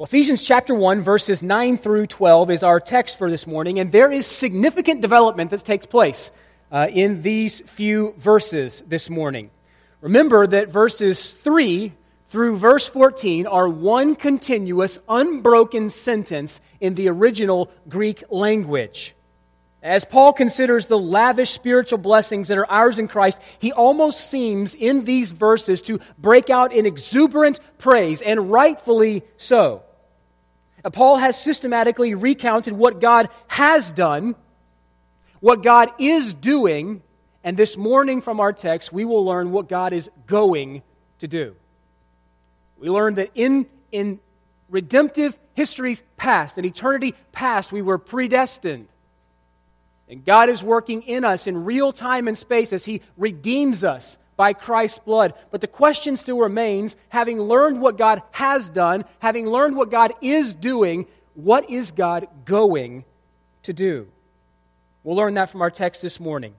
Well, Ephesians chapter 1, verses 9 through 12 is our text for this morning, and there is significant development that takes place uh, in these few verses this morning. Remember that verses 3 through verse 14 are one continuous, unbroken sentence in the original Greek language. As Paul considers the lavish spiritual blessings that are ours in Christ, he almost seems in these verses to break out in exuberant praise, and rightfully so. Uh, Paul has systematically recounted what God has done, what God is doing, and this morning from our text, we will learn what God is going to do. We learn that in, in redemptive histories past, in eternity past, we were predestined. And God is working in us in real time and space as He redeems us by Christ's blood. But the question still remains having learned what God has done, having learned what God is doing, what is God going to do? We'll learn that from our text this morning.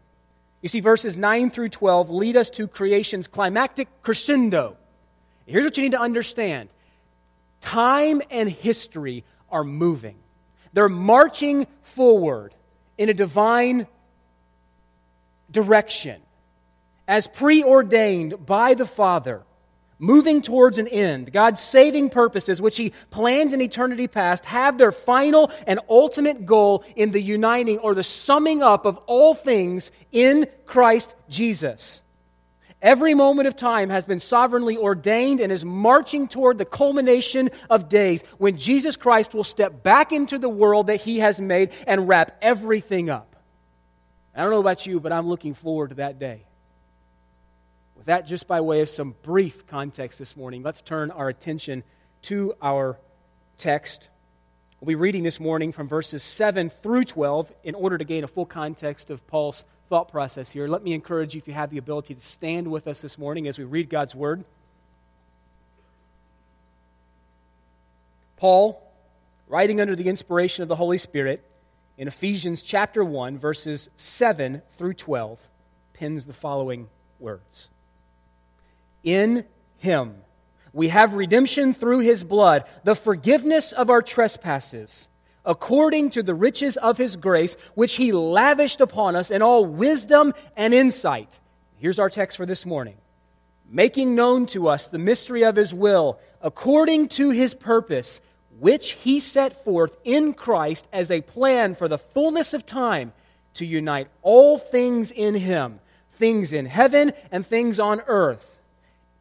You see, verses 9 through 12 lead us to creation's climactic crescendo. Here's what you need to understand time and history are moving, they're marching forward in a divine direction as preordained by the Father, moving towards an end. God's saving purposes, which He planned in eternity past, have their final and ultimate goal in the uniting or the summing up of all things in Christ Jesus. Every moment of time has been sovereignly ordained and is marching toward the culmination of days when Jesus Christ will step back into the world that He has made and wrap everything up. I don't know about you, but I'm looking forward to that day. With that, just by way of some brief context this morning, let's turn our attention to our text. We'll be reading this morning from verses 7 through 12 in order to gain a full context of Paul's thought process here. Let me encourage you, if you have the ability, to stand with us this morning as we read God's Word. Paul, writing under the inspiration of the Holy Spirit, in Ephesians chapter 1, verses 7 through 12, pins the following words in him. We have redemption through his blood, the forgiveness of our trespasses, according to the riches of his grace, which he lavished upon us in all wisdom and insight. Here's our text for this morning making known to us the mystery of his will, according to his purpose, which he set forth in Christ as a plan for the fullness of time to unite all things in him, things in heaven and things on earth.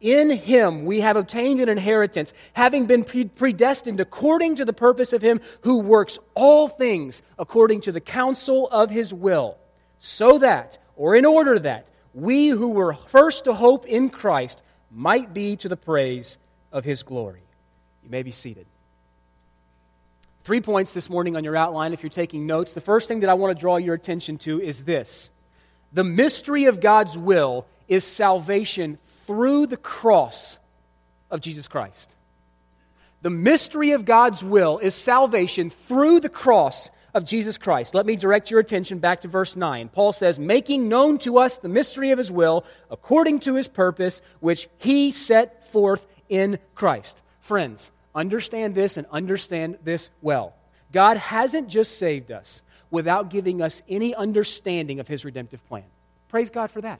In him we have obtained an inheritance, having been predestined according to the purpose of him who works all things according to the counsel of his will, so that, or in order that, we who were first to hope in Christ might be to the praise of his glory. You may be seated. Three points this morning on your outline if you're taking notes. The first thing that I want to draw your attention to is this the mystery of God's will is salvation through the cross of Jesus Christ. The mystery of God's will is salvation through the cross of Jesus Christ. Let me direct your attention back to verse 9. Paul says, Making known to us the mystery of his will, according to his purpose, which he set forth in Christ. Friends, understand this and understand this well. God hasn't just saved us without giving us any understanding of his redemptive plan. Praise God for that.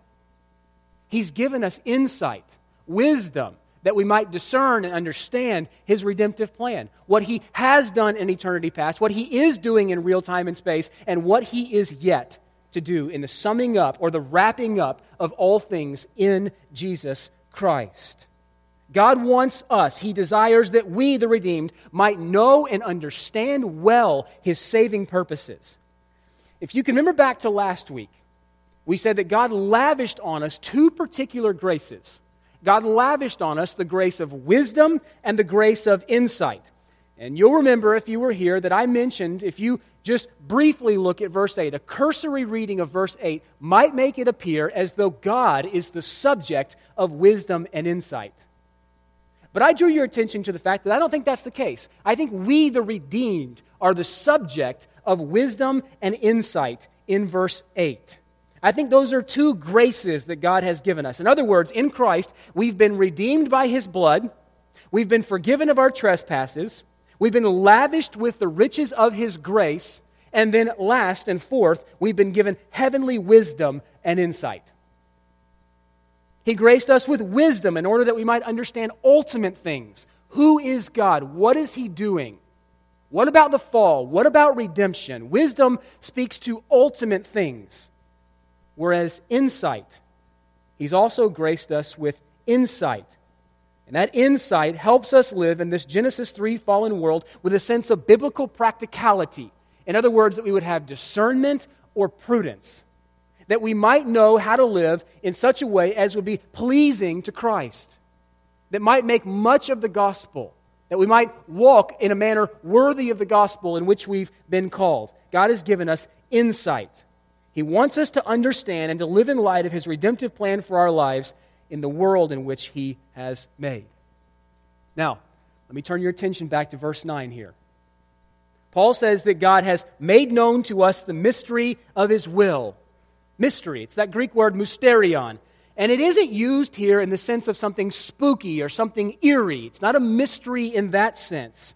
He's given us insight, wisdom, that we might discern and understand His redemptive plan. What He has done in eternity past, what He is doing in real time and space, and what He is yet to do in the summing up or the wrapping up of all things in Jesus Christ. God wants us, He desires that we, the redeemed, might know and understand well His saving purposes. If you can remember back to last week, we said that God lavished on us two particular graces. God lavished on us the grace of wisdom and the grace of insight. And you'll remember if you were here that I mentioned, if you just briefly look at verse 8, a cursory reading of verse 8 might make it appear as though God is the subject of wisdom and insight. But I drew your attention to the fact that I don't think that's the case. I think we, the redeemed, are the subject of wisdom and insight in verse 8. I think those are two graces that God has given us. In other words, in Christ, we've been redeemed by his blood, we've been forgiven of our trespasses, We've been lavished with the riches of His grace. And then, last and fourth, we've been given heavenly wisdom and insight. He graced us with wisdom in order that we might understand ultimate things. Who is God? What is He doing? What about the fall? What about redemption? Wisdom speaks to ultimate things, whereas insight, He's also graced us with insight. And that insight helps us live in this Genesis 3 fallen world with a sense of biblical practicality. In other words, that we would have discernment or prudence that we might know how to live in such a way as would be pleasing to Christ, that might make much of the gospel, that we might walk in a manner worthy of the gospel in which we've been called. God has given us insight. He wants us to understand and to live in light of His redemptive plan for our lives in the world in which He has made. Now, let me turn your attention back to verse 9 here. Paul says that God has made known to us the mystery of His will mystery. It's that Greek word mysterion. And it isn't used here in the sense of something spooky or something eerie. It's not a mystery in that sense.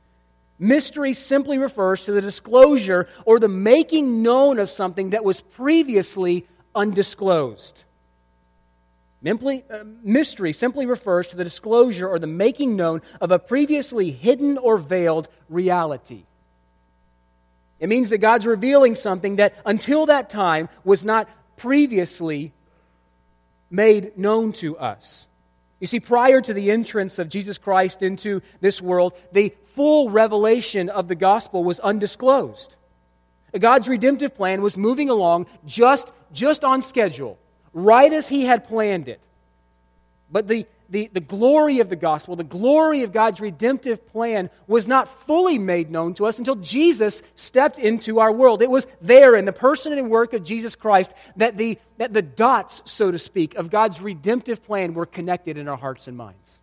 Mystery simply refers to the disclosure or the making known of something that was previously undisclosed. Uh, mystery simply refers to the disclosure or the making known of a previously hidden or veiled reality. It means that God's revealing something that until that time was not previously made known to us. You see, prior to the entrance of Jesus Christ into this world, the full revelation of the gospel was undisclosed. God's redemptive plan was moving along just, just on schedule, right as He had planned it. But the the, the glory of the gospel, the glory of God's redemptive plan, was not fully made known to us until Jesus stepped into our world. It was there in the person and work of Jesus Christ that the, that the dots, so to speak, of God's redemptive plan were connected in our hearts and minds.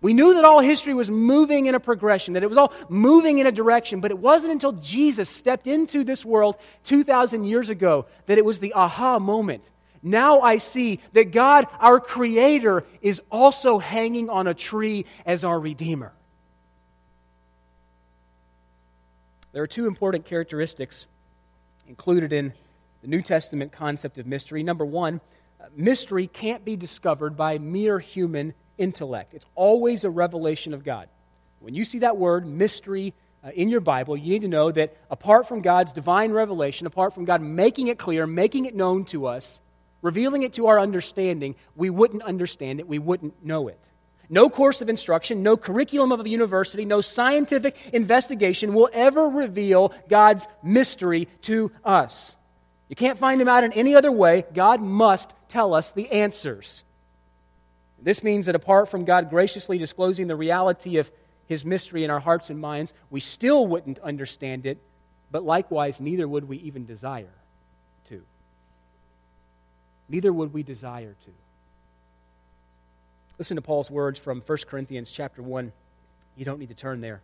We knew that all history was moving in a progression, that it was all moving in a direction, but it wasn't until Jesus stepped into this world 2,000 years ago that it was the aha moment now I see that God, our Creator, is also hanging on a tree as our Redeemer. There are two important characteristics included in the New Testament concept of mystery. Number one, mystery can't be discovered by mere human intellect, it's always a revelation of God. When you see that word, mystery, uh, in your Bible, you need to know that apart from God's divine revelation, apart from God making it clear, making it known to us, revealing it to our understanding, we wouldn't understand it, we wouldn't know it. No course of instruction, no curriculum of a university, no scientific investigation will ever reveal God's mystery to us. You can't find him out in any other way. God must tell us the answers. This means that apart from God graciously disclosing the reality of his mystery in our hearts and minds, we still wouldn't understand it, but likewise, neither would we even desire to. neither would we desire to. Listen to Paul's words from 1 Corinthians chapter 1. You don't need to turn there.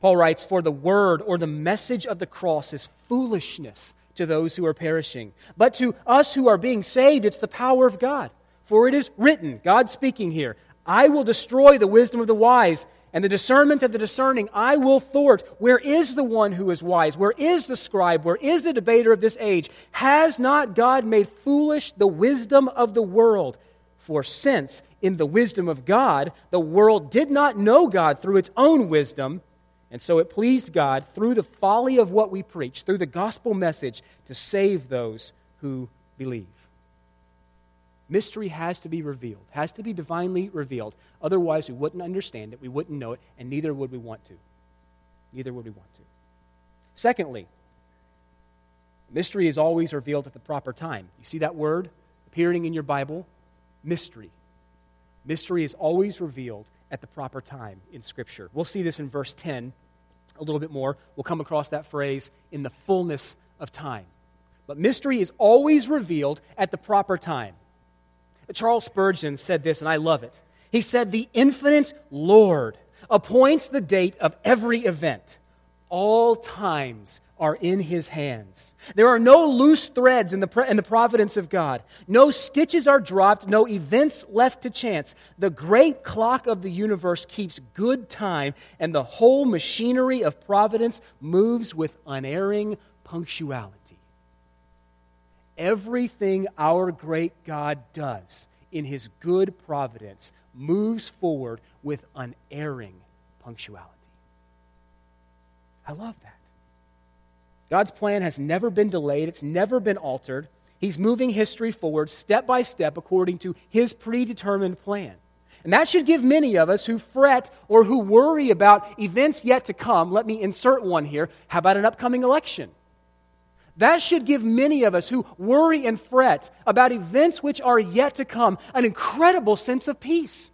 Paul writes, For the word or the message of the cross is foolishness to those who are perishing. But to us who are being saved, it's the power of God. For it is written, God speaking here, I will destroy the wisdom of the wise and the discernment of the discerning I will thwart. Where is the one who is wise? Where is the scribe? Where is the debater of this age? Has not God made foolish the wisdom of the world? For since, in the wisdom of God, the world did not know God through its own wisdom, and so it pleased God through the folly of what we preach, through the gospel message, to save those who believe. Mystery has to be revealed, has to be divinely revealed. Otherwise, we wouldn't understand it, we wouldn't know it, and neither would we want to. Neither would we want to. Secondly, mystery is always revealed at the proper time. You see that word appearing in your Bible? Mystery. Mystery is always revealed at the proper time in Scripture. We'll see this in verse 10 a little bit more. We'll come across that phrase in the fullness of time. But mystery is always revealed at the proper time. Charles Spurgeon said this, and I love it. He said, The infinite Lord appoints the date of every event. All times are in his hands. There are no loose threads in the, in the providence of God. No stitches are dropped, no events left to chance. The great clock of the universe keeps good time, and the whole machinery of providence moves with unerring punctuality. Everything our great God does in his good providence moves forward with unerring punctuality. I love that. God's plan has never been delayed, it's never been altered. He's moving history forward step by step according to his predetermined plan. And that should give many of us who fret or who worry about events yet to come. Let me insert one here. How about an upcoming election? That should give many of us who worry and fret about events which are yet to come an incredible sense of peace.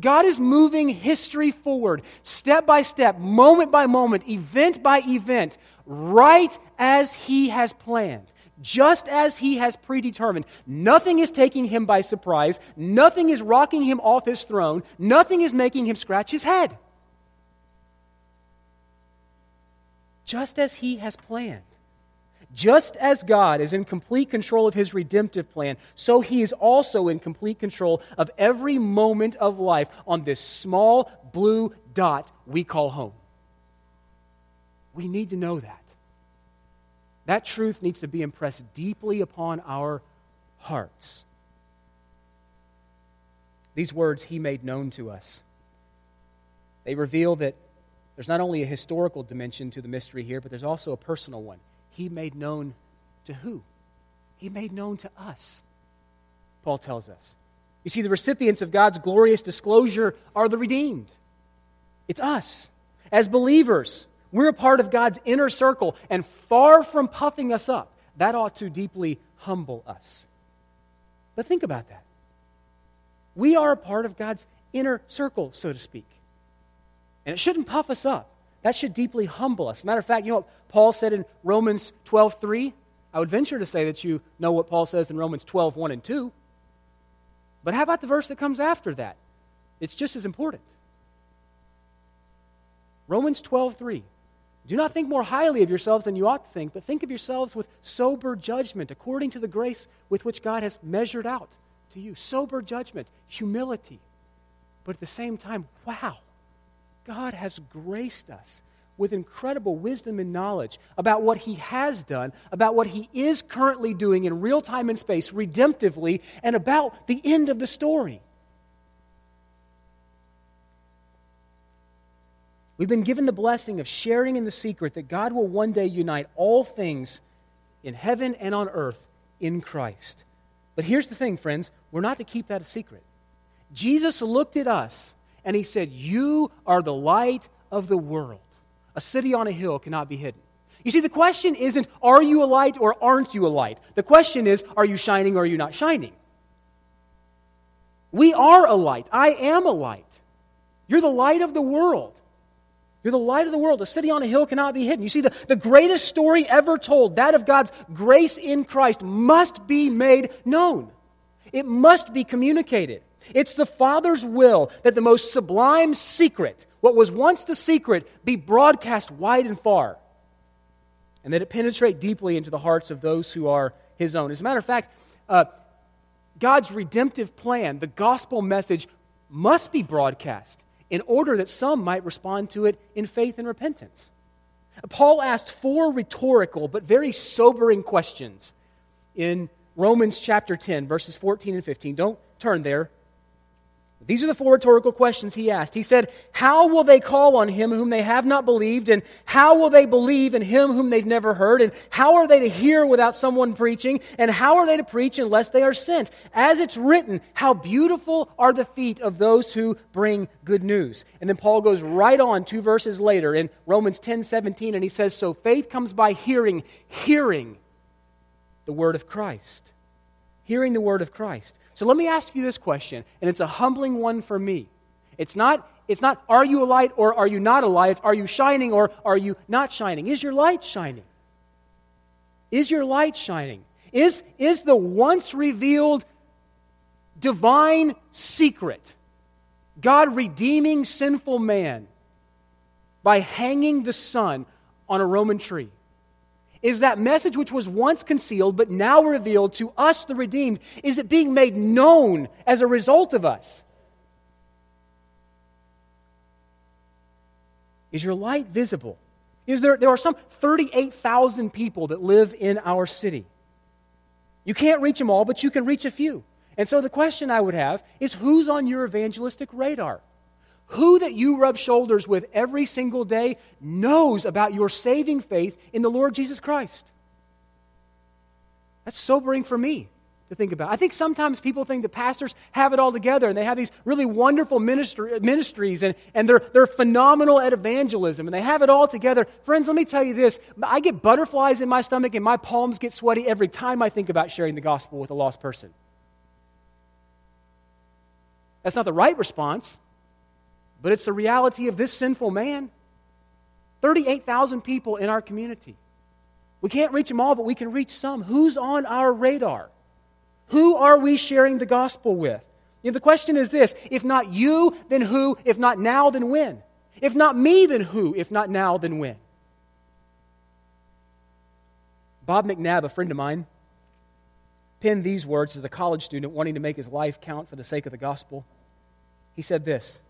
God is moving history forward, step by step, moment by moment, event by event, right as He has planned, just as He has predetermined. Nothing is taking Him by surprise, nothing is rocking Him off His throne, nothing is making Him scratch His head. Just as He has planned. Just as God is in complete control of his redemptive plan, so he is also in complete control of every moment of life on this small blue dot we call home. We need to know that. That truth needs to be impressed deeply upon our hearts. These words he made known to us. They reveal that there's not only a historical dimension to the mystery here, but there's also a personal one he made known to who? He made known to us, Paul tells us. You see, the recipients of God's glorious disclosure are the redeemed. It's us. As believers, we're a part of God's inner circle, and far from puffing us up, that ought to deeply humble us. But think about that. We are a part of God's inner circle, so to speak. And it shouldn't puff us up. That should deeply humble us. Matter of fact, you know what Paul said in Romans 12 3? I would venture to say that you know what Paul says in Romans 12 1 and 2. But how about the verse that comes after that? It's just as important. Romans 12 3. Do not think more highly of yourselves than you ought to think, but think of yourselves with sober judgment, according to the grace with which God has measured out to you. Sober judgment, humility. But at the same time, wow, God has graced us with incredible wisdom and knowledge about what He has done, about what He is currently doing in real time and space, redemptively, and about the end of the story. We've been given the blessing of sharing in the secret that God will one day unite all things in heaven and on earth in Christ. But here's the thing, friends we're not to keep that a secret. Jesus looked at us and he said, You are the light of the world. A city on a hill cannot be hidden. You see, the question isn't, Are you a light or aren't you a light? The question is, Are you shining or are you not shining? We are a light. I am a light. You're the light of the world. You're the light of the world. A city on a hill cannot be hidden. You see, the, the greatest story ever told, that of God's grace in Christ, must be made known. It must be communicated. It's the Father's will that the most sublime secret, what was once the secret, be broadcast wide and far, and that it penetrate deeply into the hearts of those who are His own. As a matter of fact, uh, God's redemptive plan, the gospel message, must be broadcast in order that some might respond to it in faith and repentance. Paul asked four rhetorical but very sobering questions in Romans chapter 10, verses 14 and 15. Don't turn there. These are the four rhetorical questions he asked. He said, How will they call on him whom they have not believed? And how will they believe in him whom they've never heard? And how are they to hear without someone preaching? And how are they to preach unless they are sent? As it's written, how beautiful are the feet of those who bring good news. And then Paul goes right on two verses later in Romans 10 17, and he says, So faith comes by hearing, hearing the word of Christ. Hearing the word of Christ. So let me ask you this question, and it's a humbling one for me. It's not, it's not are you a light or are you not a light? It's are you shining or are you not shining? Is your light shining? Is your light shining? Is, is the once revealed divine secret, God redeeming sinful man by hanging the Son on a Roman tree is that message which was once concealed but now revealed to us, the redeemed, is it being made known as a result of us? Is your light visible? Is there, there are some 38,000 people that live in our city. You can't reach them all, but you can reach a few. And so the question I would have is who's on your evangelistic radar? Who that you rub shoulders with every single day knows about your saving faith in the Lord Jesus Christ? That's sobering for me to think about. I think sometimes people think that pastors have it all together and they have these really wonderful ministry, ministries and, and they're, they're phenomenal at evangelism and they have it all together. Friends, let me tell you this I get butterflies in my stomach and my palms get sweaty every time I think about sharing the gospel with a lost person. That's not the right response, but it's the reality of this sinful man. 38,000 people in our community. We can't reach them all, but we can reach some. Who's on our radar? Who are we sharing the gospel with? You know, the question is this if not you, then who? If not now, then when? If not me, then who? If not now, then when? Bob McNabb, a friend of mine, penned these words as a college student wanting to make his life count for the sake of the gospel. He said this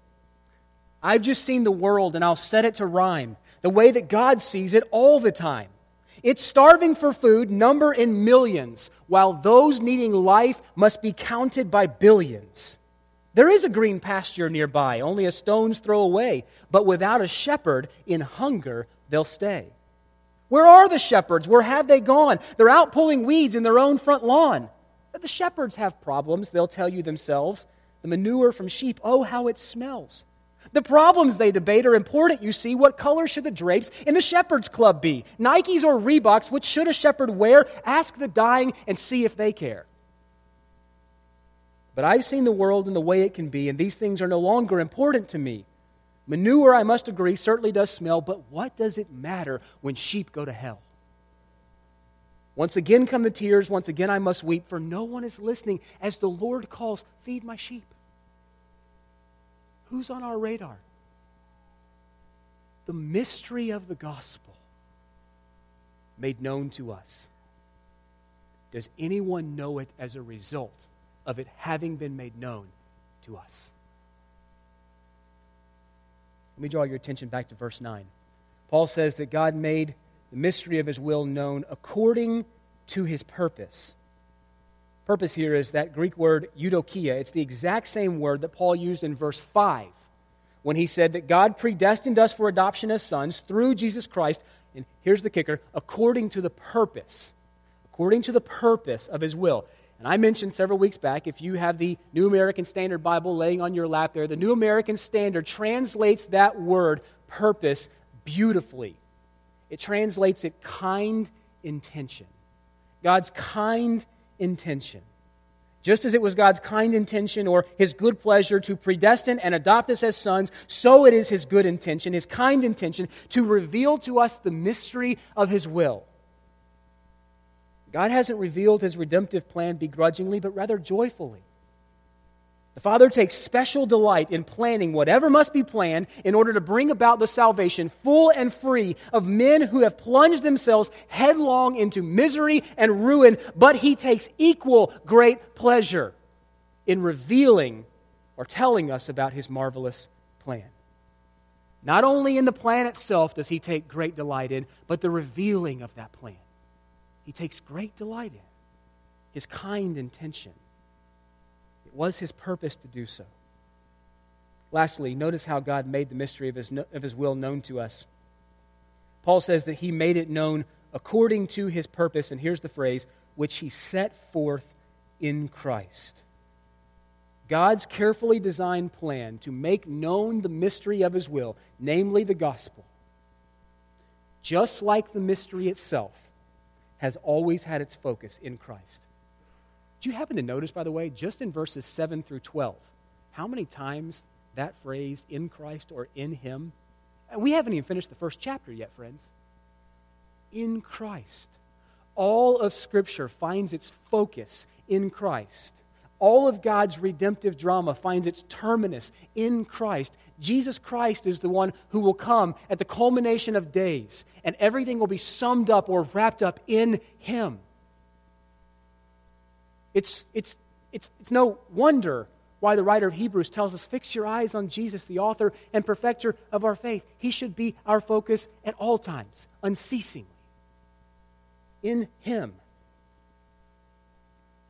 I've just seen the world and I'll set it to rhyme the way that God sees it all the time. It's starving for food, number in millions, while those needing life must be counted by billions. There is a green pasture nearby, only a stone's throw away, but without a shepherd, in hunger they'll stay. Where are the shepherds? Where have they gone? They're out pulling weeds in their own front lawn. But the shepherds have problems, they'll tell you themselves. The manure from sheep, oh, how it smells. The problems they debate are important, you see. What color should the drapes in the shepherd's club be? Nikes or Reeboks? which should a shepherd wear? Ask the dying and see if they care. But I've seen the world in the way it can be, and these things are no longer important to me. Manure, I must agree, certainly does smell, but what does it matter when sheep go to hell? Once again come the tears, once again I must weep, for no one is listening as the Lord calls, Feed my sheep. Who's on our radar? The mystery of the gospel made known to us. Does anyone know it as a result of it having been made known to us? Let me draw your attention back to verse 9. Paul says that God made the mystery of his will known according to his purpose. Purpose here is that Greek word eudokia. It's the exact same word that Paul used in verse 5 when he said that God predestined us for adoption as sons through Jesus Christ. And here's the kicker according to the purpose. According to the purpose of his will. And I mentioned several weeks back, if you have the New American Standard Bible laying on your lap there, the New American Standard translates that word purpose beautifully. It translates it kind intention. God's kind intention. Just as it was God's kind intention or his good pleasure to predestine and adopt us as sons, so it is his good intention, his kind intention, to reveal to us the mystery of his will. God hasn't revealed his redemptive plan begrudgingly, but rather joyfully. The Father takes special delight in planning whatever must be planned in order to bring about the salvation full and free of men who have plunged themselves headlong into misery and ruin, but He takes equal great pleasure in revealing or telling us about His marvelous plan. Not only in the plan itself does He take great delight in, but the revealing of that plan. He takes great delight in His kind intention was his purpose to do so. Lastly, notice how God made the mystery of his, of his will known to us. Paul says that he made it known according to his purpose, and here's the phrase, which he set forth in Christ. God's carefully designed plan to make known the mystery of his will, namely the gospel, just like the mystery itself, has always had its focus in Christ. Do you happen to notice, by the way, just in verses 7 through 12, how many times that phrase, in Christ or in Him? And we haven't even finished the first chapter yet, friends. In Christ. All of Scripture finds its focus in Christ. all of God's redemptive drama finds its terminus in Christ. Jesus Christ is the one who will come at the culmination of days, and everything will be summed up or wrapped up in Him. It's, it's, it's, it's no wonder why the writer of Hebrews tells us fix your eyes on Jesus, the author and perfecter of our faith. He should be our focus at all times, unceasingly. In Him.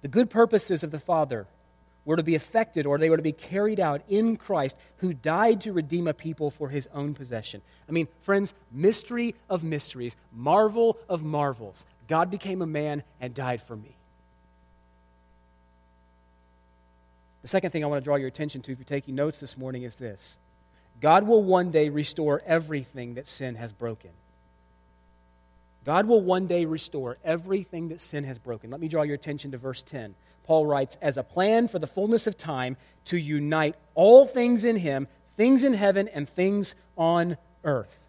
The good purposes of the Father were to be effected or they were to be carried out in Christ, who died to redeem a people for his own possession. I mean, friends, mystery of mysteries, marvel of marvels. God became a man and died for me. The second thing I want to draw your attention to if you're taking notes this morning is this God will one day restore everything that sin has broken. God will one day restore everything that sin has broken. Let me draw your attention to verse 10. Paul writes, As a plan for the fullness of time to unite all things in him, things in heaven and things on earth.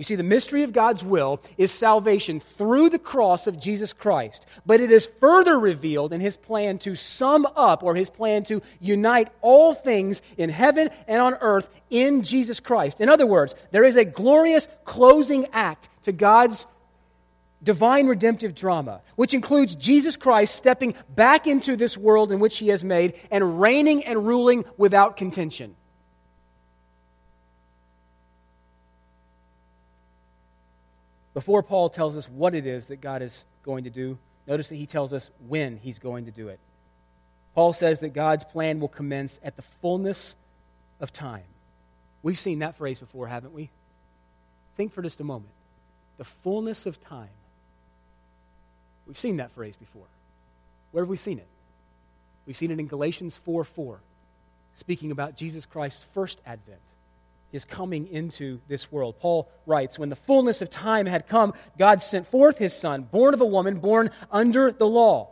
You see, the mystery of God's will is salvation through the cross of Jesus Christ, but it is further revealed in his plan to sum up or his plan to unite all things in heaven and on earth in Jesus Christ. In other words, there is a glorious closing act to God's divine redemptive drama, which includes Jesus Christ stepping back into this world in which he has made and reigning and ruling without contention. Before Paul tells us what it is that God is going to do, notice that he tells us when he's going to do it. Paul says that God's plan will commence at the fullness of time. We've seen that phrase before, haven't we? Think for just a moment. The fullness of time. We've seen that phrase before. Where have we seen it? We've seen it in Galatians 4 4, speaking about Jesus Christ's first advent is coming into this world. Paul writes When the fullness of time had come, God sent forth his Son, born of a woman, born under the law.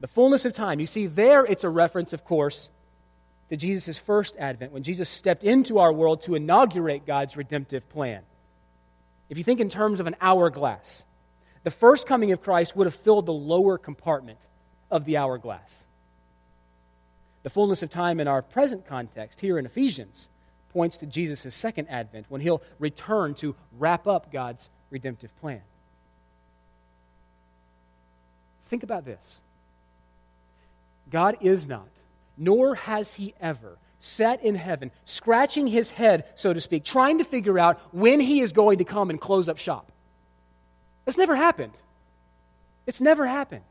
The fullness of time. You see, there it's a reference, of course, to Jesus' first advent, when Jesus stepped into our world to inaugurate God's redemptive plan. If you think in terms of an hourglass, the first coming of Christ would have filled the lower compartment of the hourglass. The fullness of time in our present context, here in Ephesians, points to Jesus' second advent when he'll return to wrap up God's redemptive plan. Think about this God is not, nor has he ever, sat in heaven, scratching his head, so to speak, trying to figure out when he is going to come and close up shop. That's never happened. It's never happened.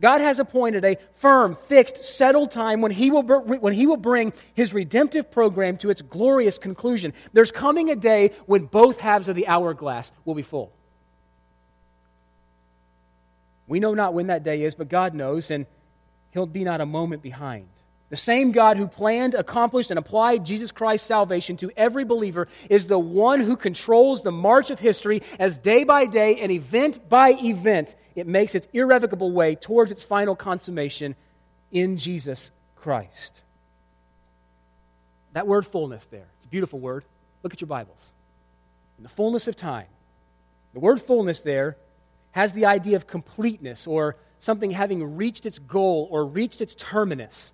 God has appointed a firm, fixed, settled time when he, will, when he will bring his redemptive program to its glorious conclusion. There's coming a day when both halves of the hourglass will be full. We know not when that day is, but God knows, and he'll be not a moment behind. The same God who planned, accomplished, and applied Jesus Christ's salvation to every believer is the one who controls the march of history as day by day and event by event it makes its irrevocable way towards its final consummation in Jesus Christ. That word fullness there, it's a beautiful word. Look at your Bibles. In the fullness of time. The word fullness there has the idea of completeness or something having reached its goal or reached its terminus.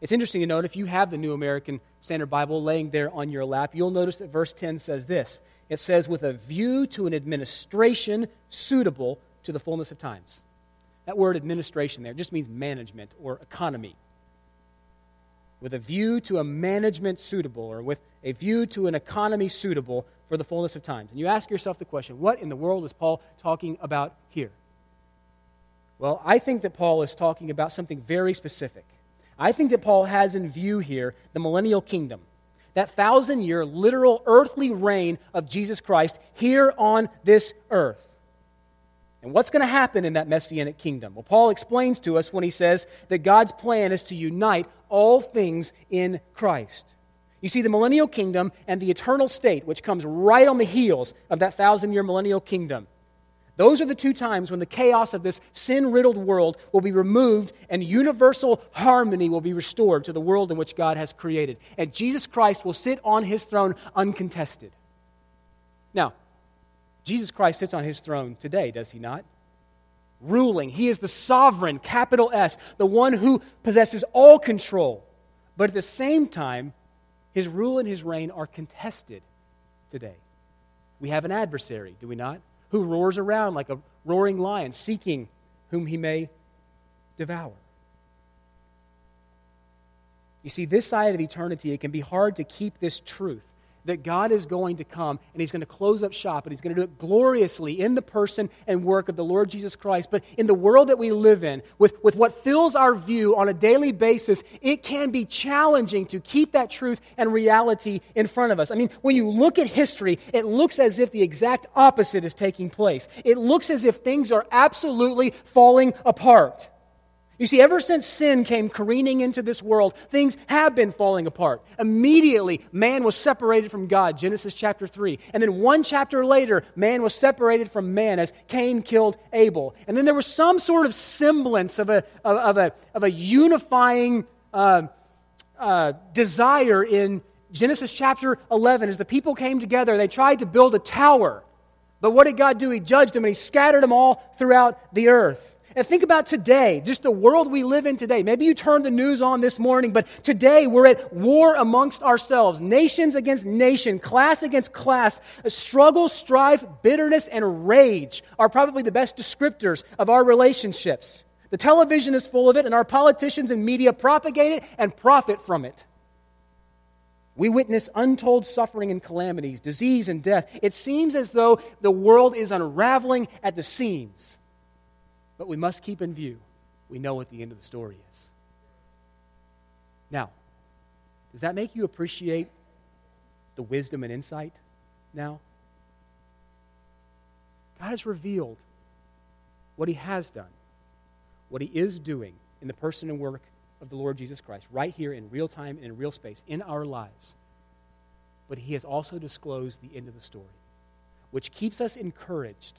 It's interesting to note if you have the New American Standard Bible laying there on your lap, you'll notice that verse 10 says this. It says, with a view to an administration suitable to the fullness of times. That word administration there just means management or economy. With a view to a management suitable, or with a view to an economy suitable for the fullness of times. And you ask yourself the question what in the world is Paul talking about here? Well, I think that Paul is talking about something very specific. I think that Paul has in view here the millennial kingdom, that thousand year literal earthly reign of Jesus Christ here on this earth. And what's going to happen in that messianic kingdom? Well, Paul explains to us when he says that God's plan is to unite all things in Christ. You see, the millennial kingdom and the eternal state, which comes right on the heels of that thousand year millennial kingdom, those are the two times when the chaos of this sin riddled world will be removed and universal harmony will be restored to the world in which God has created. And Jesus Christ will sit on his throne uncontested. Now, Jesus Christ sits on his throne today, does he not? ruling. He is the sovereign, capital S, the one who possesses all control. But at the same time, his rule and his reign are contested today. We have an adversary, do we not? Who roars around like a roaring lion, seeking whom he may devour. You see, this side of eternity, it can be hard to keep this truth that God is going to come and He's going to close up shop and He's going to do it gloriously in the person and work of the Lord Jesus Christ. But in the world that we live in, with, with what fills our view on a daily basis, it can be challenging to keep that truth and reality in front of us. I mean, when you look at history, it looks as if the exact opposite is taking place. It looks as if things are absolutely falling apart. You see, ever since sin came careening into this world, things have been falling apart. Immediately, man was separated from God, Genesis chapter 3. And then one chapter later, man was separated from man as Cain killed Abel. And then there was some sort of semblance of a, of, of a, of a unifying uh, uh, desire in Genesis chapter 11. As the people came together, they tried to build a tower. But what did God do? He judged them and he scattered them all throughout the earth. And think about today, just the world we live in today. Maybe you turned the news on this morning, but today we're at war amongst ourselves. Nations against nation, class against class. Struggle, strife, bitterness, and rage are probably the best descriptors of our relationships. The television is full of it, and our politicians and media propagate it and profit from it. We witness untold suffering and calamities, disease and death. It seems as though the world is unraveling at the seams. But we must keep in view, we know what the end of the story is. Now, does that make you appreciate the wisdom and insight now? God has revealed what He has done, what He is doing in the person and work of the Lord Jesus Christ, right here in real time and in real space, in our lives. But He has also disclosed the end of the story, which keeps us encouraged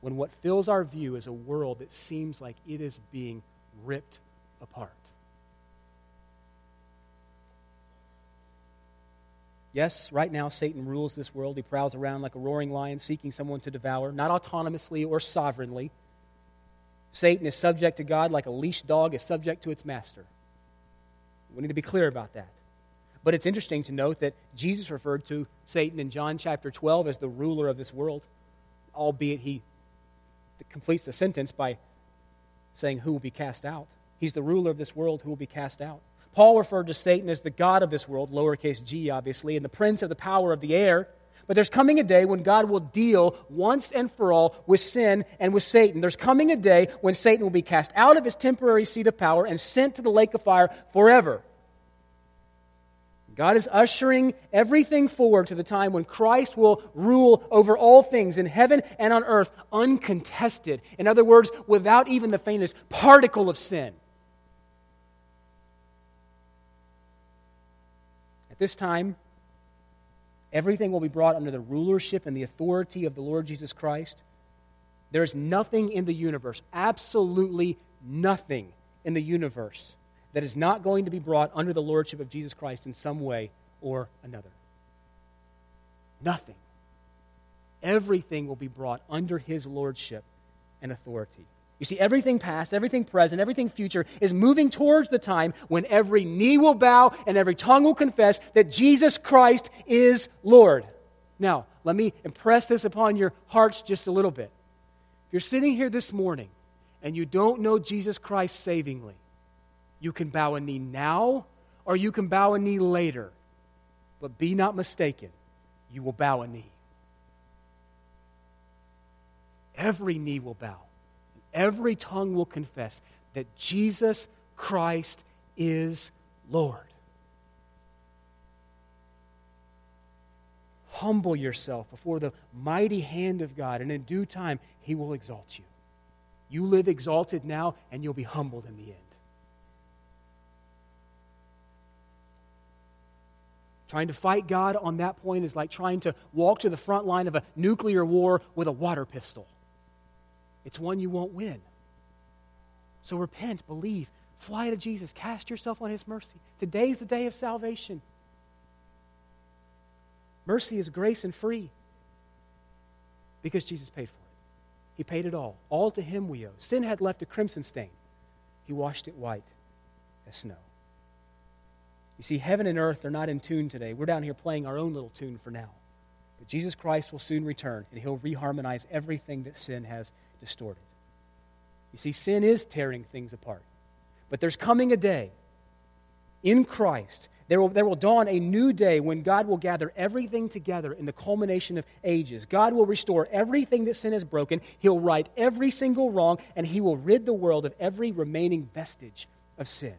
when what fills our view is a world that seems like it is being ripped apart. Yes, right now Satan rules this world. He prowls around like a roaring lion seeking someone to devour, not autonomously or sovereignly. Satan is subject to God like a leash dog is subject to its master. We need to be clear about that. But it's interesting to note that Jesus referred to Satan in John chapter 12 as the ruler of this world, albeit he completes the sentence by saying, Who will be cast out? He's the ruler of this world who will be cast out. Paul referred to Satan as the God of this world, lowercase g, obviously, and the prince of the power of the air. But there's coming a day when God will deal once and for all with sin and with Satan. There's coming a day when Satan will be cast out of his temporary seat of power and sent to the lake of fire forever. God is ushering everything forward to the time when Christ will rule over all things in heaven and on earth uncontested. In other words, without even the faintest particle of sin. At this time, everything will be brought under the rulership and the authority of the Lord Jesus Christ. There is nothing in the universe, absolutely nothing in the universe that is not going to be brought under the lordship of Jesus Christ in some way or another. Nothing. Everything will be brought under his lordship and authority. You see, everything past, everything present, everything future is moving towards the time when every knee will bow and every tongue will confess that Jesus Christ is Lord. Now, let me impress this upon your hearts just a little bit. If you're sitting here this morning and you don't know Jesus Christ savingly, you can bow a knee now or you can bow a knee later. But be not mistaken, you will bow a knee. Every knee will bow, every tongue will confess that Jesus Christ is Lord. Humble yourself before the mighty hand of God, and in due time, He will exalt you. You live exalted now, and you'll be humbled in the end. Trying to fight God on that point is like trying to walk to the front line of a nuclear war with a water pistol. It's one you won't win. So repent, believe, fly to Jesus, cast yourself on His mercy. Today's the day of salvation. Mercy is grace and free because Jesus paid for it. He paid it all. All to him we owe. Sin had left a crimson stain. He washed it white as snow. You see, heaven and earth are not in tune today. We're down here playing our own little tune for now. But Jesus Christ will soon return, and he'll reharmonize everything that sin has distorted. You see, sin is tearing things apart. But there's coming a day in Christ. There will, there will dawn a new day when God will gather everything together in the culmination of ages. God will restore everything that sin has broken. He'll right every single wrong, and He will rid the world of every remaining vestige of sin.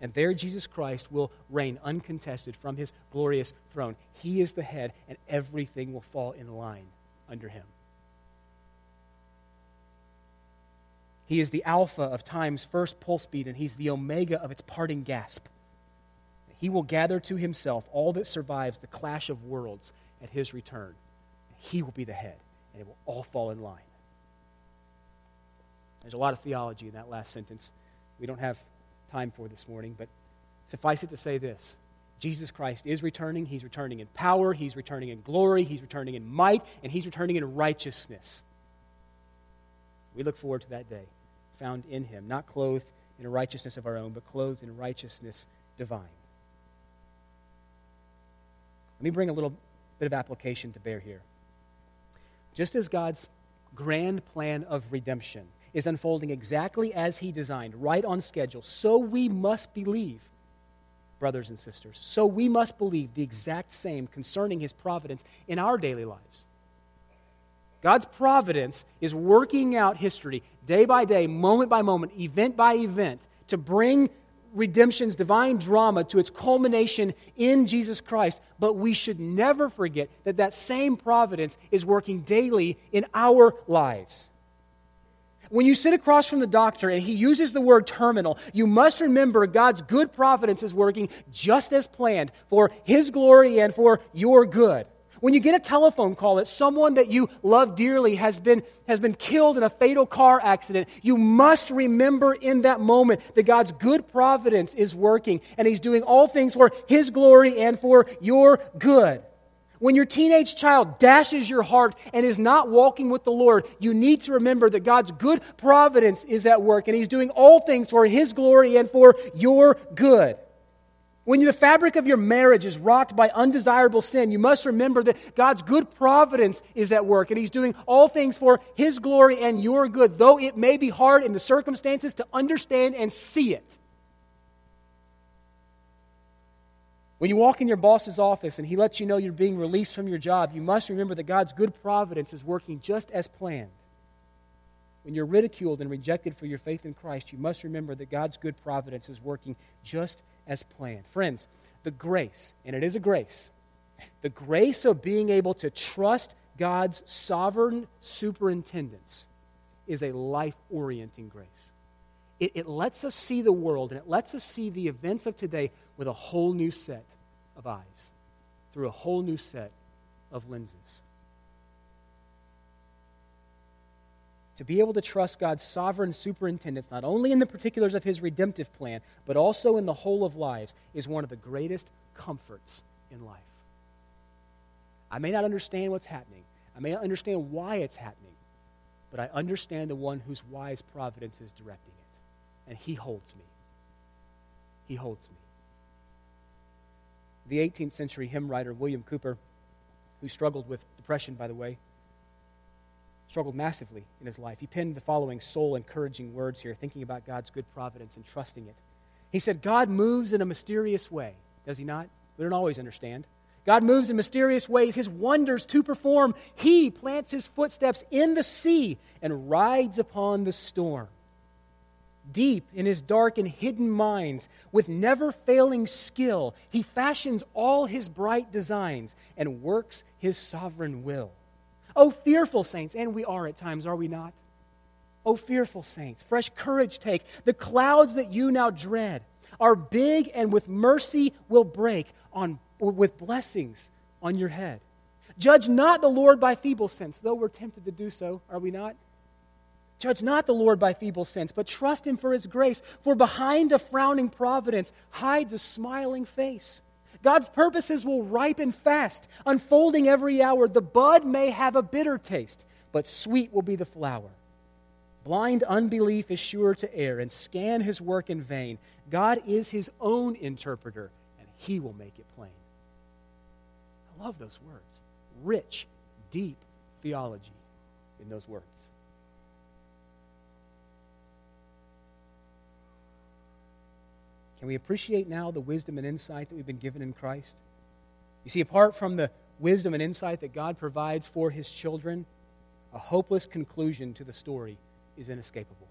And there, Jesus Christ will reign uncontested from His glorious throne. He is the head, and everything will fall in line under Him. He is the alpha of time's first pulse beat, and he's the omega of its parting gasp. He will gather to himself all that survives the clash of worlds at his return. He will be the head, and it will all fall in line. There's a lot of theology in that last sentence. We don't have time for this morning, but suffice it to say this Jesus Christ is returning. He's returning in power, He's returning in glory, He's returning in might, and He's returning in righteousness. We look forward to that day found in him, not clothed in a righteousness of our own, but clothed in righteousness divine. Let me bring a little bit of application to bear here. Just as God's grand plan of redemption is unfolding exactly as he designed, right on schedule, so we must believe, brothers and sisters, so we must believe the exact same concerning his providence in our daily lives. God's providence is working out history day by day, moment by moment, event by event, to bring redemption's divine drama to its culmination in Jesus Christ. But we should never forget that that same providence is working daily in our lives. When you sit across from the doctor and he uses the word terminal, you must remember God's good providence is working just as planned for his glory and for your good. When you get a telephone call that someone that you love dearly has been, has been killed in a fatal car accident, you must remember in that moment that God's good providence is working and He's doing all things for His glory and for your good. When your teenage child dashes your heart and is not walking with the Lord, you need to remember that God's good providence is at work and He's doing all things for His glory and for your good. When the fabric of your marriage is rocked by undesirable sin, you must remember that God's good providence is at work and He's doing all things for His glory and your good, though it may be hard in the circumstances to understand and see it. When you walk in your boss's office and he lets you know you're being released from your job, you must remember that God's good providence is working just as planned. When you're ridiculed and rejected for your faith in Christ, you must remember that God's good providence is working just as planned. Friends, the grace, and it is a grace, the grace of being able to trust God's sovereign superintendence is a life orienting grace. It, it, lets us see the world and it lets us see the events of today with a whole new set of eyes, through a whole new set of lenses. to be able to trust God's sovereign superintendence, not only in the particulars of his redemptive plan, but also in the whole of lives, is one of the greatest comforts in life. I may not understand what's happening, I may not understand why it's happening, but I understand the one whose wise providence is directing it, and he holds me. He holds me. The 18th century hymn writer William Cowper, who struggled with depression, by the way, struggled massively in his life. He penned the following soul encouraging words here, thinking about God's good providence and trusting it. He said, God moves in a mysterious way, does he not? We don't always understand. God moves in mysterious ways, his wonders to perform. He plants his footsteps in the sea and rides upon the storm. Deep in his dark and hidden minds, with never failing skill, he fashions all his bright designs and works his sovereign will. Oh, fearful saints, and we are at times, are we not? Oh, fearful saints, fresh courage take. The clouds that you now dread are big and with mercy will break on, with blessings on your head. Judge not the Lord by feeble sense, though we're tempted to do so, are we not? Judge not the Lord by feeble sense, but trust him for his grace, for behind a frowning providence hides a smiling face. God's purposes will ripen fast, unfolding every hour. The bud may have a bitter taste, but sweet will be the flower. Blind unbelief is sure to err and scan his work in vain. God is his own interpreter, and he will make it plain. I love those words. Rich, deep theology in those words. Can we appreciate now the wisdom and insight that we've been given in Christ? You see, apart from the wisdom and insight that God provides for his children, a hopeless conclusion to the story is inescapable.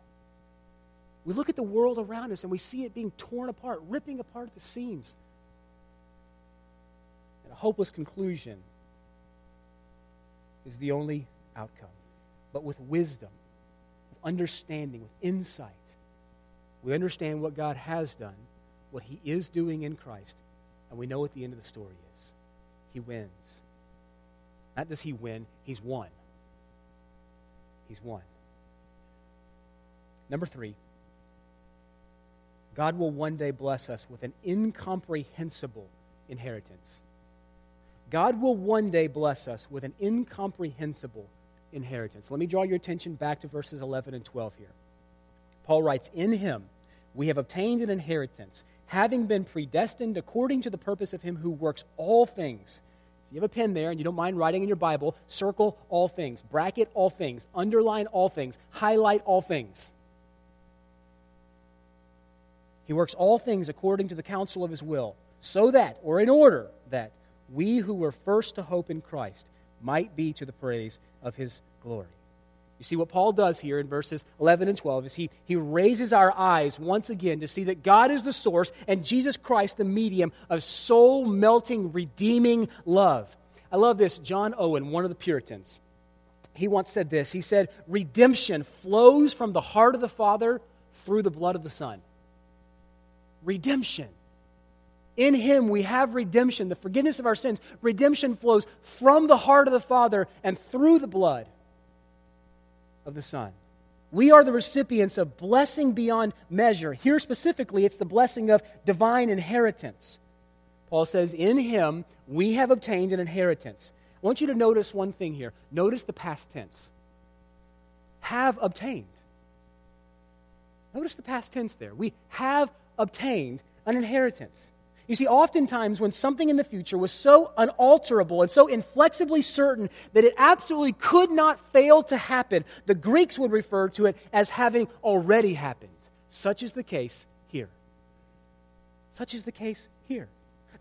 We look at the world around us and we see it being torn apart, ripping apart at the seams. And a hopeless conclusion is the only outcome. But with wisdom, with understanding, with insight, we understand what God has done, what He is doing in Christ, and we know what the end of the story is. He wins. Not does He win, He's won. He's won. Number three, God will one day bless us with an incomprehensible inheritance. God will one day bless us with an incomprehensible inheritance. Let me draw your attention back to verses 11 and 12 here. Paul writes, In him we have obtained an inheritance, having been predestined according to the purpose of him who works all things. If you have a pen there and you don't mind writing in your Bible, circle all things, bracket all things, underline all things, highlight all things. He works all things according to the counsel of his will, so that, or in order that, we who were first to hope in Christ might be to the praise of his glory. See, what Paul does here in verses 11 and 12 is he, he raises our eyes once again to see that God is the source and Jesus Christ the medium of soul melting, redeeming love. I love this. John Owen, one of the Puritans, he once said this. He said, Redemption flows from the heart of the Father through the blood of the Son redemption. In him we have redemption, the forgiveness of our sins. Redemption flows from the heart of the Father and through the blood of the Son. We are the recipients of blessing beyond measure. Here specifically, it's the blessing of divine inheritance. Paul says, In him we have obtained an inheritance. I want you to notice one thing here. Notice the past tense. Have obtained. Notice the past tense there. We have obtained an inheritance. You see, oftentimes when something in the future was so unalterable and so inflexibly certain that it absolutely could not fail to happen, the Greeks would refer to it as having already happened. Such is the case here. Such is the case here.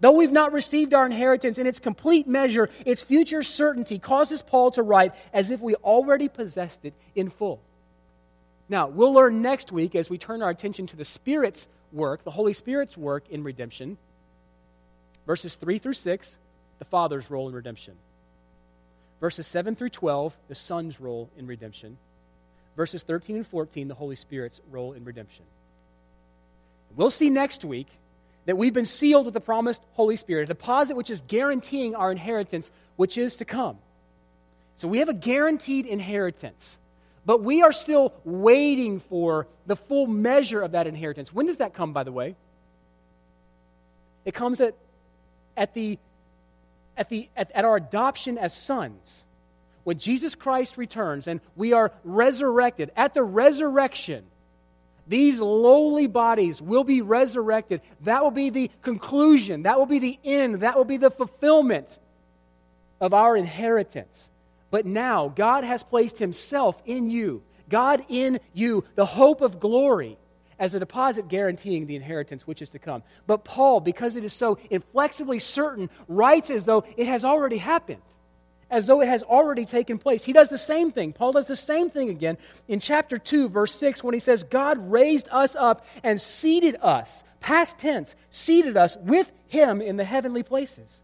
Though we've not received our inheritance in its complete measure, its future certainty causes Paul to write as if we already possessed it in full. Now, we'll learn next week as we turn our attention to the Spirit's work, the Holy Spirit's work in redemption. Verses 3 through 6, the Father's role in redemption. Verses 7 through 12, the Son's role in redemption. Verses 13 and 14, the Holy Spirit's role in redemption. We'll see next week that we've been sealed with the promised Holy Spirit, a deposit which is guaranteeing our inheritance, which is to come. So we have a guaranteed inheritance. But we are still waiting for the full measure of that inheritance. When does that come, by the way? It comes at, at, the, at, the, at, at our adoption as sons. When Jesus Christ returns and we are resurrected, at the resurrection, these lowly bodies will be resurrected. That will be the conclusion. That will be the end. That will be the fulfillment of our inheritance. But now, God has placed Himself in you, God in you, the hope of glory, as a deposit guaranteeing the inheritance which is to come. But Paul, because it is so inflexibly certain, writes as though it has already happened, as though it has already taken place. He does the same thing. Paul does the same thing again in chapter 2, verse 6, when he says, God raised us up and seated us, past tense, seated us with Him in the heavenly places.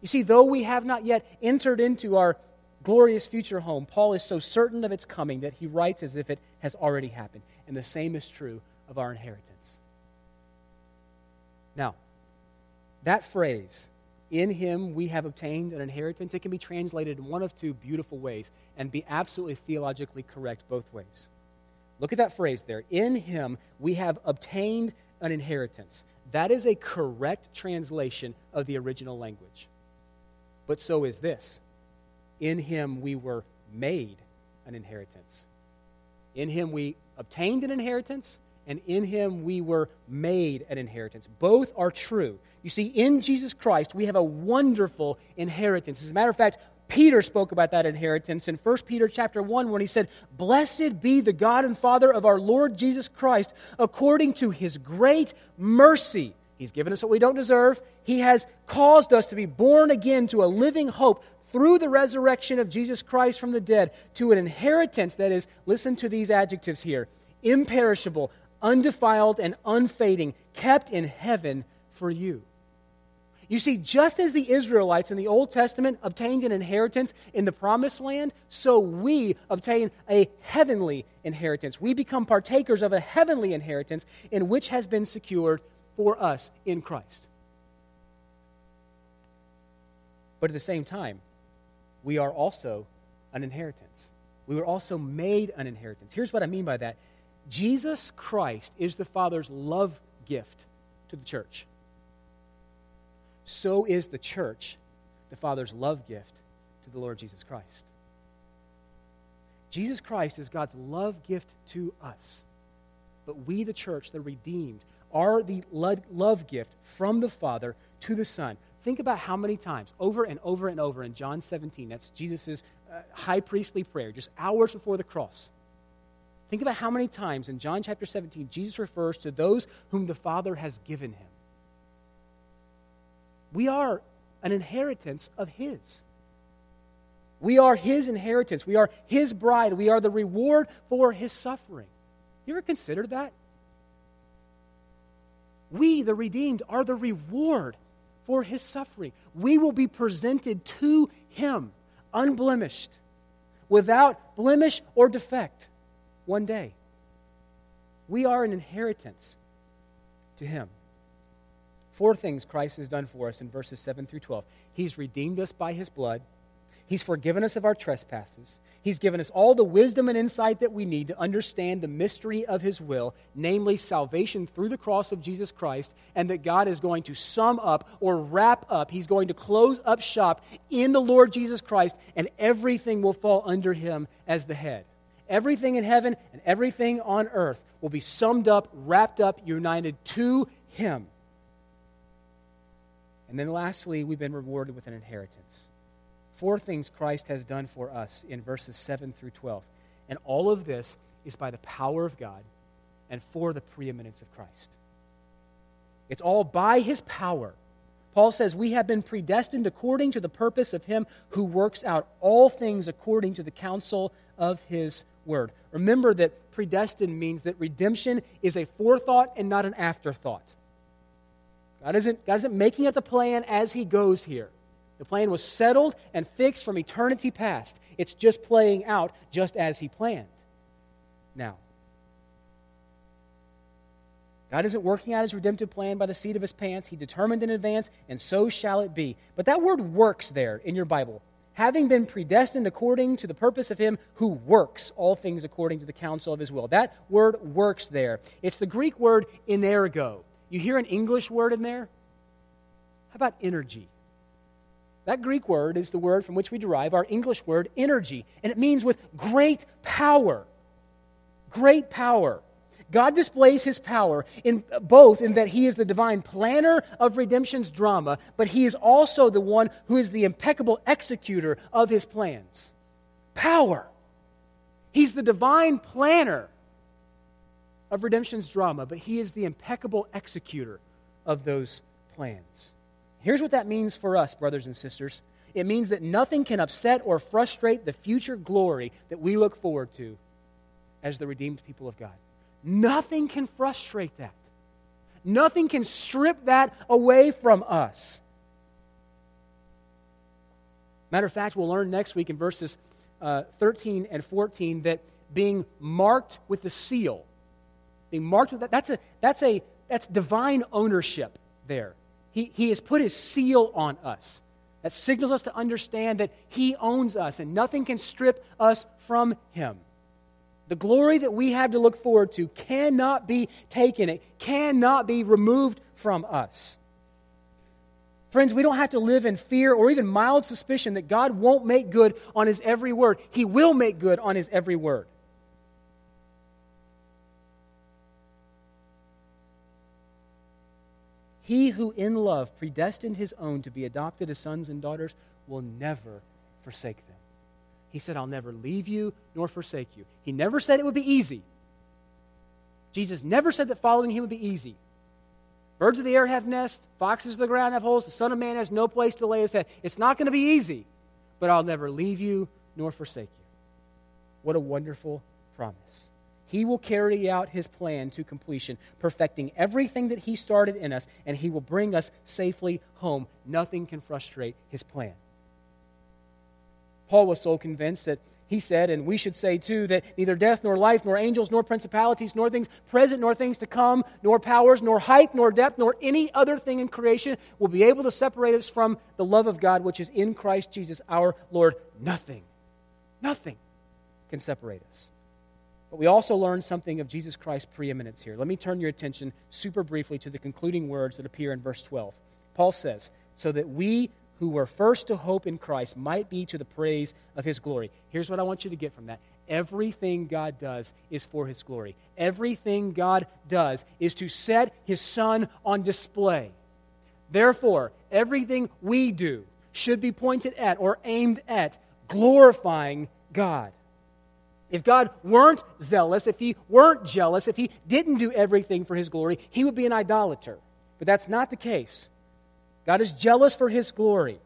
You see, though we have not yet entered into our glorious future home, Paul is so certain of its coming that he writes as if it has already happened. And the same is true of our inheritance. Now, that phrase, in him we have obtained an inheritance, it can be translated in one of two beautiful ways and be absolutely theologically correct both ways. Look at that phrase there. In him we have obtained an inheritance. That is a correct translation of the original language. But so is this in him we were made an inheritance. In him we obtained an inheritance, and in him we were made an inheritance. Both are true. You see, in Jesus Christ, we have a wonderful inheritance. As a matter of fact, Peter spoke about that inheritance in 1 Peter chapter 1 when he said, Blessed be the God and Father of our Lord Jesus Christ, according to his great mercy. He's given us what we don't deserve. He has caused us to be born again to a living hope through the resurrection of Jesus Christ from the dead to an inheritance that is, listen to these adjectives here imperishable, undefiled, and unfading, kept in heaven for you. You see, just as the Israelites in the Old Testament obtained an inheritance in the promised land, so we obtain a heavenly inheritance. We become partakers of a heavenly inheritance in which has been secured for us in Christ. But at the same time, we are also an inheritance. We were also made an inheritance. Here's what I mean by that Jesus Christ is the Father's love gift to the church. So is the church the Father's love gift to the Lord Jesus Christ. Jesus Christ is God's love gift to us. But we, the church, the redeemed, are the love gift from the Father to the Son. Think about how many times, over and over and over in John 17, that's Jesus' uh, high priestly prayer, just hours before the cross. Think about how many times in John chapter 17 Jesus refers to those whom the Father has given him. We are an inheritance of His. We are His inheritance. We are His bride. We are the reward for His suffering. You ever considered that? We, the redeemed, are the reward for his suffering. We will be presented to him unblemished, without blemish or defect, one day. We are an inheritance to him. Four things Christ has done for us in verses 7 through 12. He's redeemed us by his blood. He's forgiven us of our trespasses. He's given us all the wisdom and insight that we need to understand the mystery of His will, namely salvation through the cross of Jesus Christ, and that God is going to sum up or wrap up. He's going to close up shop in the Lord Jesus Christ, and everything will fall under Him as the head. Everything in heaven and everything on earth will be summed up, wrapped up, united to Him. And then lastly, we've been rewarded with an inheritance. Four things Christ has done for us in verses 7 through 12. And all of this is by the power of God and for the preeminence of Christ. It's all by his power. Paul says, We have been predestined according to the purpose of him who works out all things according to the counsel of his word. Remember that predestined means that redemption is a forethought and not an afterthought. God isn't, God isn't making up the plan as he goes here. The plan was settled and fixed from eternity past. It's just playing out just as he planned. Now, God isn't working out his redemptive plan by the seat of his pants. He determined in advance, and so shall it be. But that word works there in your Bible. Having been predestined according to the purpose of him who works all things according to the counsel of his will. That word works there. It's the Greek word energo. You hear an English word in there? How about energy? That Greek word is the word from which we derive our English word energy, and it means with great power. Great power. God displays his power in uh, both in that he is the divine planner of redemption's drama, but he is also the one who is the impeccable executor of his plans. Power. He's the divine planner of redemption's drama, but he is the impeccable executor of those plans. Here's what that means for us, brothers and sisters it means that nothing can upset or frustrate the future glory that we look forward to as the redeemed people of God. Nothing can frustrate that. Nothing can strip that away from us. Matter of fact, we'll learn next week in verses uh, 13 and 14 that being marked with the seal, being marked with that, that's a that's a that's divine ownership there. He, he has put his seal on us. That signals us to understand that he owns us and nothing can strip us from him. The glory that we have to look forward to cannot be taken, it cannot be removed from us. Friends, we don't have to live in fear or even mild suspicion that God won't make good on his every word. He will make good on his every word. He who in love predestined his own to be adopted as sons and daughters will never forsake them. He said, I'll never leave you nor forsake you. He never said it would be easy. Jesus never said that following him would be easy. Birds of the air have nests, foxes of the ground have holes, the Son of Man has no place to lay his head. It's not going to be easy, but I'll never leave you nor forsake you. What a wonderful promise. He will carry out his plan to completion, perfecting everything that he started in us, and he will bring us safely home. Nothing can frustrate his plan. Paul was so convinced that he said, and we should say too, that neither death, nor life, nor angels, nor principalities, nor things present, nor things to come, nor powers, nor height, nor depth, nor any other thing in creation will be able to separate us from the love of God which is in Christ Jesus our Lord. Nothing, nothing can separate us. But we also learn something of Jesus Christ's preeminence here. Let me turn your attention super briefly to the concluding words that appear in verse 12. Paul says, So that we who were first to hope in Christ might be to the praise of his glory. Here's what I want you to get from that. Everything God does is for his glory. Everything God does is to set his son on display. Therefore, everything we do should be pointed at or aimed at glorifying God. If God weren't zealous, if he weren't jealous, if he didn't do everything for his glory, he would be an idolater. But that's not the case. God is jealous for his glory.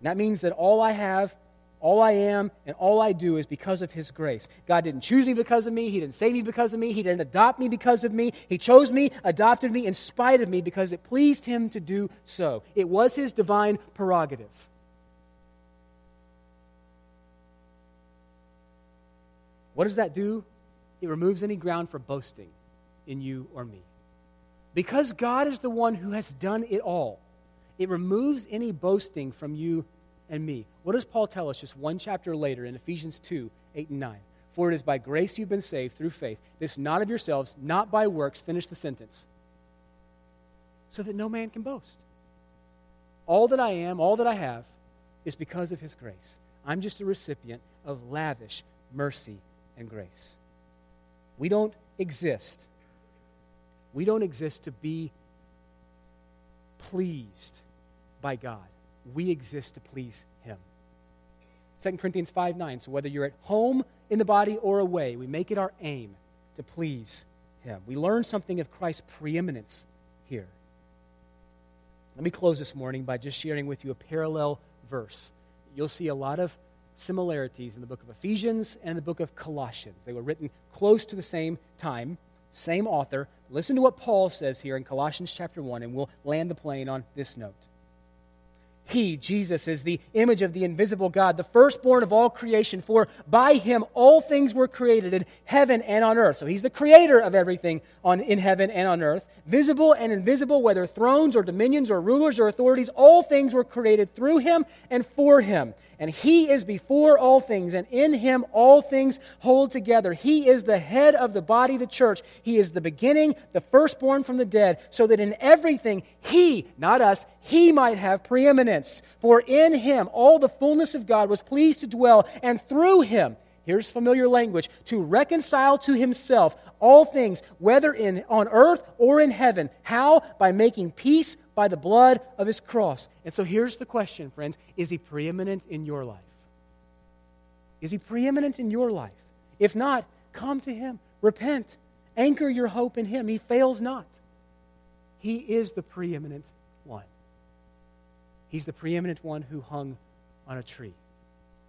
And that means that all I have, all I am, and all I do is because of his grace. God didn't choose me because of me. He didn't save me because of me. He didn't adopt me because of me. He chose me, adopted me in spite of me because it pleased him to do so. It was his divine prerogative. What does that do? It removes any ground for boasting in you or me. Because God is the one who has done it all, it removes any boasting from you and me. What does Paul tell us just one chapter later in Ephesians 2 8 and 9? For it is by grace you've been saved through faith. This not of yourselves, not by works. Finish the sentence. So that no man can boast. All that I am, all that I have, is because of his grace. I'm just a recipient of lavish mercy and grace. We don't exist. We don't exist to be pleased by God. We exist to please Him. 2 Corinthians 5 9. So whether you're at home in the body or away, we make it our aim to please Him. We learn something of Christ's preeminence here. Let me close this morning by just sharing with you a parallel verse. You'll see a lot of similarities in the book of Ephesians and the book of Colossians. They were written close to the same time, same author. Listen to what Paul says here in Colossians chapter 1, and we'll land the plane on this note. He, Jesus, is the image of the invisible God, the firstborn of all creation, for by him all things were created in heaven and on earth. So he's the creator of everything on, in heaven and on earth, visible and invisible, whether thrones or dominions or rulers or authorities, all things were created through him and for him. And he is before all things, and in him all things hold together. He is the head of the body, the church. He is the beginning, the firstborn from the dead, so that in everything he, not us, he might have preeminence. For in him all the fullness of God was pleased to dwell, and through him, here's familiar language, to reconcile to himself all things, whether in, on earth or in heaven. How? By making peace by the blood of his cross. And so here's the question, friends Is he preeminent in your life? Is he preeminent in your life? If not, come to him, repent, anchor your hope in him. He fails not. He is the preeminent one. He's the preeminent one who hung on a tree.